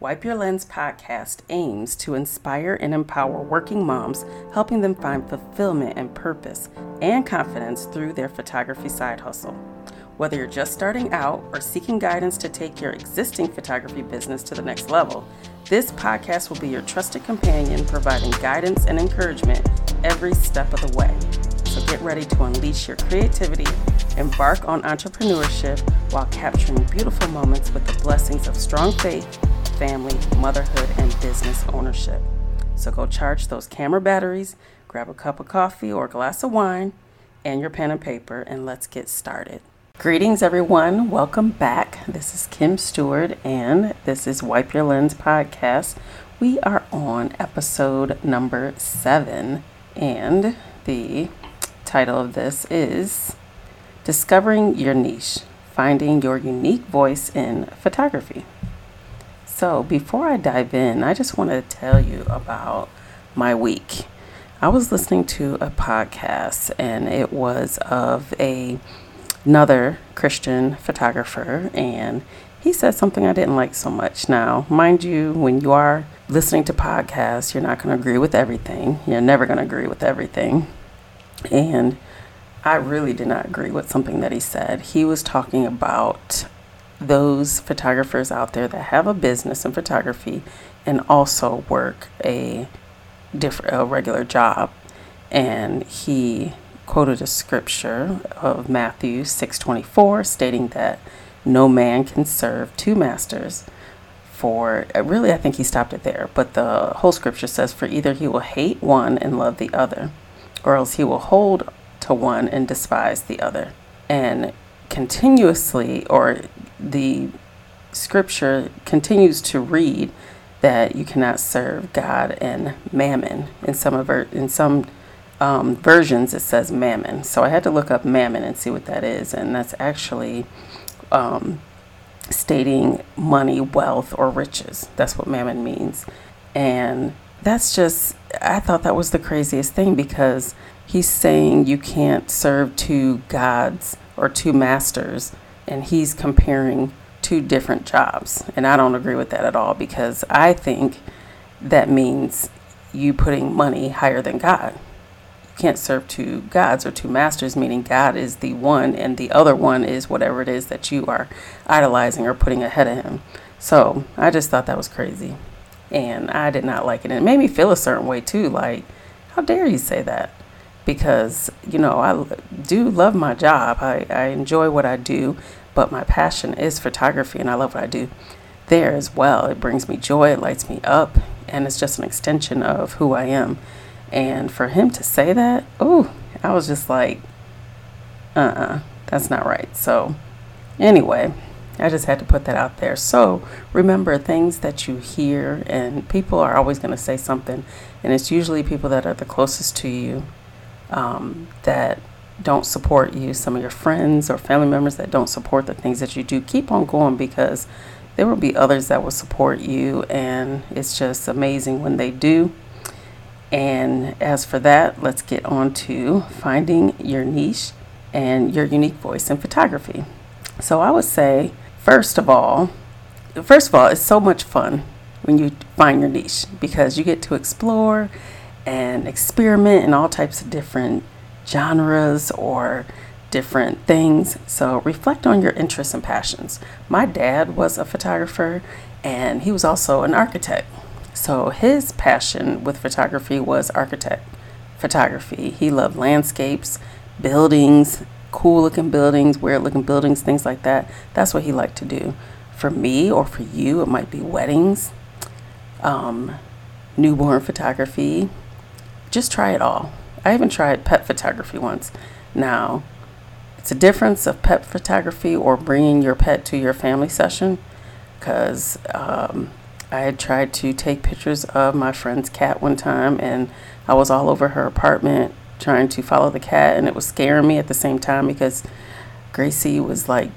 Wipe Your Lens podcast aims to inspire and empower working moms, helping them find fulfillment and purpose and confidence through their photography side hustle. Whether you're just starting out or seeking guidance to take your existing photography business to the next level, this podcast will be your trusted companion, providing guidance and encouragement every step of the way. So get ready to unleash your creativity, embark on entrepreneurship while capturing beautiful moments with the blessings of strong faith family, motherhood, and business ownership. So go charge those camera batteries, grab a cup of coffee or a glass of wine, and your pen and paper, and let's get started. Greetings, everyone. Welcome back. This is Kim Steward, and this is Wipe Your Lens podcast. We are on episode number seven, and the title of this is Discovering Your Niche Finding Your Unique Voice in Photography. So, before I dive in, I just want to tell you about my week. I was listening to a podcast and it was of a another Christian photographer and he said something I didn't like so much. Now, mind you, when you are listening to podcasts, you're not going to agree with everything. You're never going to agree with everything. And I really did not agree with something that he said. He was talking about those photographers out there that have a business in photography and also work a different a regular job. And he quoted a scripture of Matthew 6:24 stating that no man can serve two masters for uh, really I think he stopped it there but the whole scripture says for either he will hate one and love the other or else he will hold to one and despise the other. And continuously or the scripture continues to read that you cannot serve God and mammon. In some of in some um, versions, it says mammon. So I had to look up mammon and see what that is, and that's actually um, stating money, wealth, or riches. That's what mammon means, and that's just I thought that was the craziest thing because he's saying you can't serve two gods or two masters and he's comparing two different jobs. And I don't agree with that at all because I think that means you putting money higher than God. You can't serve two gods or two masters, meaning God is the one and the other one is whatever it is that you are idolizing or putting ahead of him. So I just thought that was crazy. And I did not like it. And it made me feel a certain way too. Like, how dare you say that? Because, you know, I do love my job. I, I enjoy what I do but my passion is photography and I love what I do there as well. It brings me joy, it lights me up, and it's just an extension of who I am. And for him to say that, oh, I was just like, uh uh-uh, uh, that's not right. So, anyway, I just had to put that out there. So, remember things that you hear, and people are always going to say something, and it's usually people that are the closest to you um, that don't support you, some of your friends or family members that don't support the things that you do, keep on going because there will be others that will support you, and it's just amazing when they do. And as for that, let's get on to finding your niche and your unique voice in photography. So I would say, first of all, first of all, it's so much fun when you find your niche because you get to explore and experiment in all types of different genres or different things. So reflect on your interests and passions. My dad was a photographer and he was also an architect. So his passion with photography was architect photography. He loved landscapes, buildings, cool looking buildings, weird looking buildings, things like that. That's what he liked to do. For me or for you, it might be weddings, um, newborn photography. Just try it all. I even tried pet photography once. Now, it's a difference of pet photography or bringing your pet to your family session because um, I tried to take pictures of my friend's cat one time and I was all over her apartment trying to follow the cat and it was scaring me at the same time because Gracie was like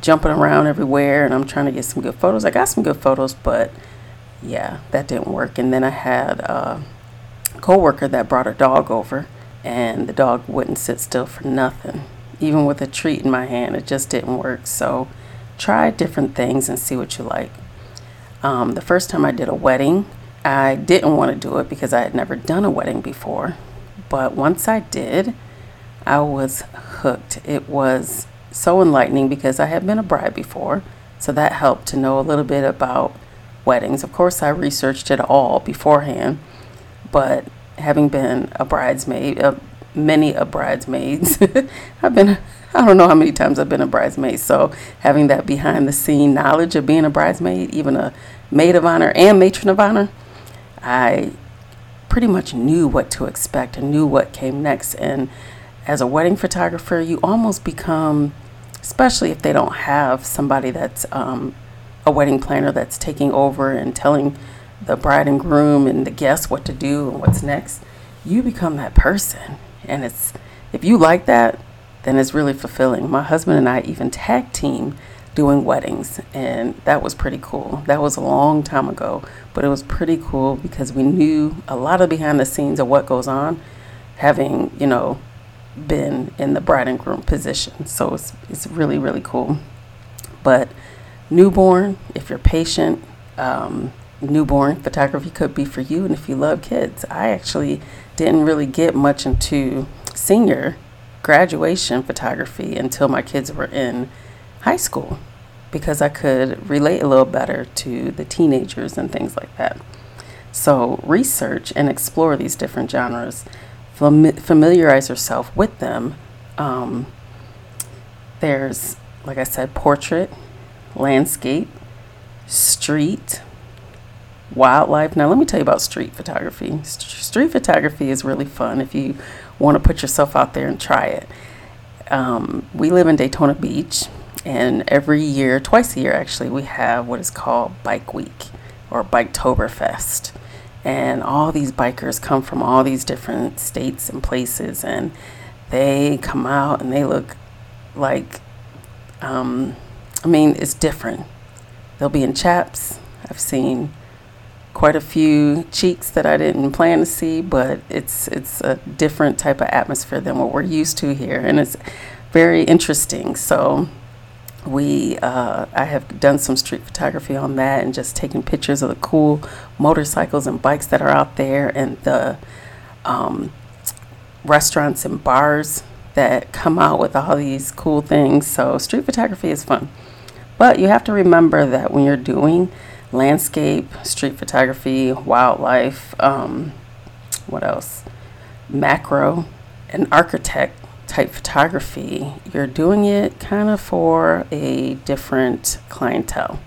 jumping around everywhere and I'm trying to get some good photos. I got some good photos, but yeah, that didn't work. And then I had uh, coworker that brought a dog over, and the dog wouldn't sit still for nothing. Even with a treat in my hand, it just didn't work. So try different things and see what you like. Um, the first time I did a wedding, I didn't want to do it because I had never done a wedding before. But once I did, I was hooked. It was so enlightening because I had been a bride before. So that helped to know a little bit about weddings. Of course, I researched it all beforehand, but having been a bridesmaid, uh, many a bridesmaids, I've been, I don't know how many times I've been a bridesmaid. So having that behind the scene knowledge of being a bridesmaid, even a maid of honor and matron of honor, I pretty much knew what to expect and knew what came next. And as a wedding photographer, you almost become, especially if they don't have somebody that's um, a wedding planner that's taking over and telling the bride and groom and the guests what to do and what's next, you become that person. And it's if you like that, then it's really fulfilling. My husband and I even tag team doing weddings, and that was pretty cool. That was a long time ago, but it was pretty cool because we knew a lot of behind the scenes of what goes on, having you know been in the bride and groom position. So it's it's really really cool. But newborn, if you're patient, um, newborn photography could be for you. And if you love kids, I actually didn't really get much into senior graduation photography until my kids were in high school because I could relate a little better to the teenagers and things like that. So, research and explore these different genres, familiarize yourself with them. Um, there's, like I said, portrait, landscape, street, wildlife. Now, let me tell you about street photography. street photography is really fun if you want to put yourself out there and try it. Um, we live in Daytona Beach, and every year, twice a year actually, we have what is called Bike Week or Biketoberfest. And all these bikers come from all these different states and places, and they come out and they look like, um, I mean, it's different. They'll be in chaps. I've seen quite a few cheeks that I didn't plan to see, but it's it's a different type of atmosphere than what we're used to here, and it's very interesting. So we uh, I have done some street photography on that and just taking pictures of the cool motorcycles and bikes that are out there and the um, restaurants and bars that come out with all these cool things. So street photography is fun. But you have to remember that when you're doing landscape, street photography, wildlife, um, what else? Macro, and architect type photography, you're doing it kind of for a different clientele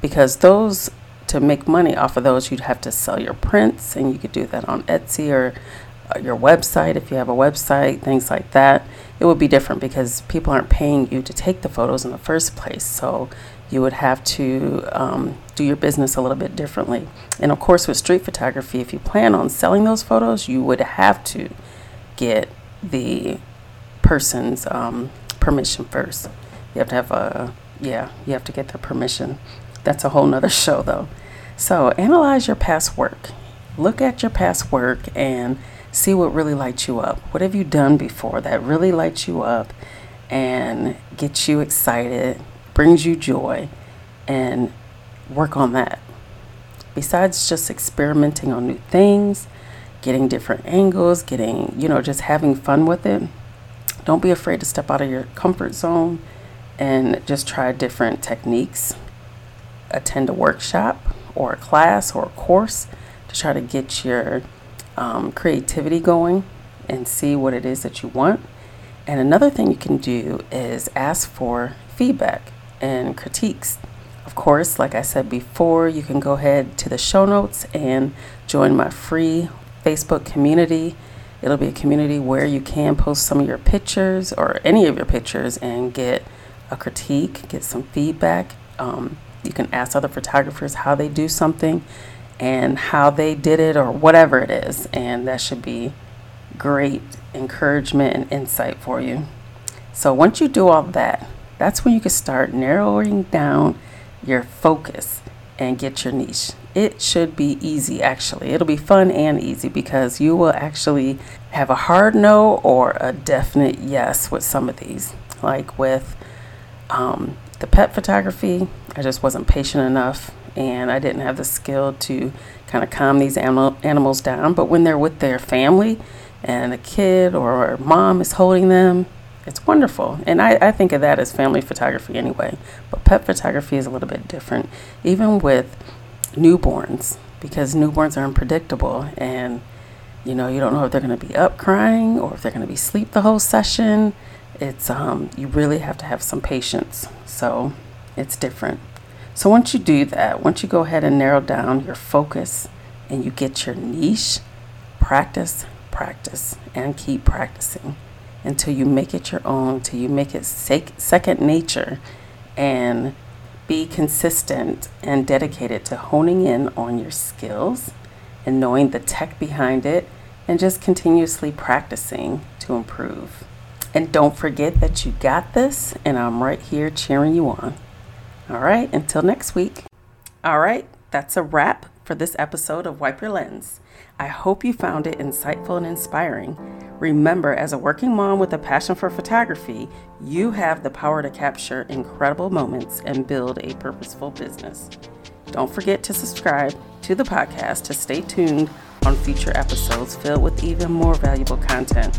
because those to make money off of those you'd have to sell your prints and you could do that on Etsy or uh, your website if you have a website things like that. It would be different because people aren't paying you to take the photos in the first place. So you would have to um, do your business a little bit differently and of course with street photography if you plan on selling those photos you would have to get the person's um, permission first. You have to have a, yeah, you have to get their permission. That's a whole nother show though. So analyze your past work. Look at your past work and see what really lights you up. What have you done before that really lights you up and gets you excited, brings you joy, and work on that. Besides just experimenting on new things, getting different angles, getting, you know, just having fun with it, don't be afraid to step out of your comfort zone and just try different techniques. Attend a workshop or a class or a course to try to get your um, creativity going and see what it is that you want. And another thing you can do is ask for feedback and critiques. Of course, like I said before, you can go ahead to the show notes and join my free Facebook community It'll be a community where you can post some of your pictures or any of your pictures and get a critique, get some feedback. Um, you can ask other photographers how they do something and how they did it or whatever it is. And that should be great encouragement and insight for you. So once you do all that, that's when you can start narrowing down your focus and get your niche it should be easy actually. It'll be fun and easy because you will actually have a hard no or a definite yes with some of these. Like with um, the pet photography, I just wasn't patient enough and I didn't have the skill to kind of calm these animal, animals down. But when they're with their family and a kid or mom is holding them, it's wonderful. And I, I think of that as family photography anyway. But pet photography is a little bit different, even with newborns, because newborns are unpredictable. And you know you don't know if they're going to be up crying or if they're going to be asleep the whole session. It's um, you really have to have some patience. So it's different. So once you do that once you go ahead and narrow down your focus and you get your niche practice practice and keep practicing until you make it your own until you make it sec- second nature and be consistent and dedicated to honing in on your skills and knowing the tech behind it and just continuously practicing to improve. And don't forget that you got this, and I'm right here cheering you on. All right, until next week. All right, that's a wrap for this episode of Wipe Your Lens. I hope you found it insightful and inspiring. Remember, as a working mom with a passion for photography, you have the power to capture incredible moments and build a purposeful business. Don't forget to subscribe to the podcast to stay tuned on future episodes filled with even more valuable content.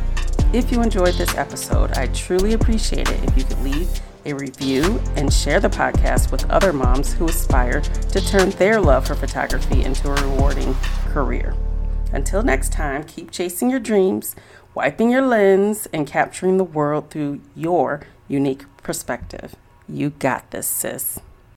If you enjoyed this episode, I truly appreciate it if you could leave a review and share the podcast with other moms who aspire to turn their love for photography into a rewarding career. Until next time, keep chasing your dreams, wiping your lens, and capturing the world through your unique perspective. You got this, sis.